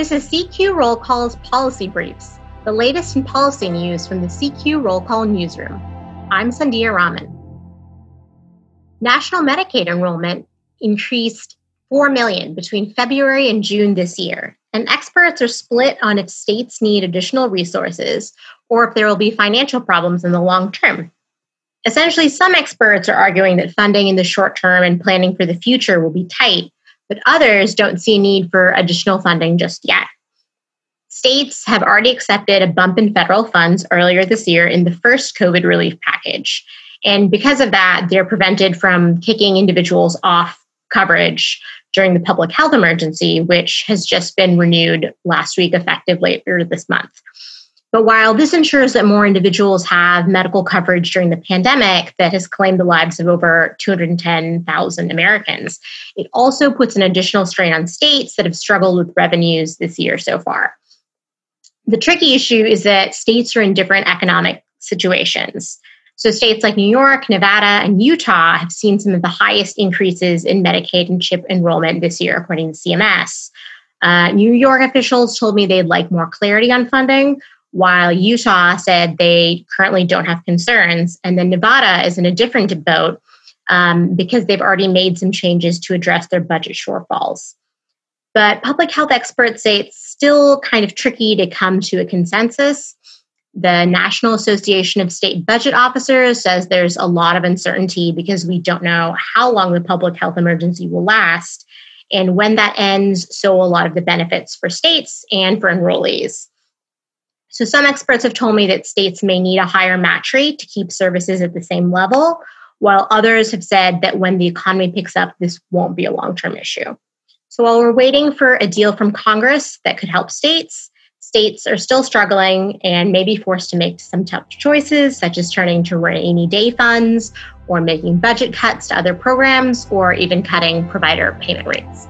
This is CQ Roll Call's Policy Briefs, the latest in policy news from the CQ Roll Call newsroom. I'm Sandhya Raman. National Medicaid enrollment increased 4 million between February and June this year, and experts are split on if states need additional resources or if there will be financial problems in the long term. Essentially, some experts are arguing that funding in the short term and planning for the future will be tight but others don't see a need for additional funding just yet. States have already accepted a bump in federal funds earlier this year in the first COVID relief package. And because of that, they're prevented from kicking individuals off coverage during the public health emergency, which has just been renewed last week, effective later this month. But while this ensures that more individuals have medical coverage during the pandemic that has claimed the lives of over 210,000 Americans, it also puts an additional strain on states that have struggled with revenues this year so far. The tricky issue is that states are in different economic situations. So, states like New York, Nevada, and Utah have seen some of the highest increases in Medicaid and CHIP enrollment this year, according to CMS. Uh, New York officials told me they'd like more clarity on funding, while Utah said they currently don't have concerns. And then Nevada is in a different boat um, because they've already made some changes to address their budget shortfalls. But public health experts say it's still kind of tricky to come to a consensus. The National Association of State Budget Officers says there's a lot of uncertainty because we don't know how long the public health emergency will last and when that ends, so a lot of the benefits for states and for enrollees. So, some experts have told me that states may need a higher match rate to keep services at the same level, while others have said that when the economy picks up, this won't be a long term issue. So, while we're waiting for a deal from Congress that could help states, states are still struggling and may be forced to make some tough choices, such as turning to rainy day funds or making budget cuts to other programs or even cutting provider payment rates.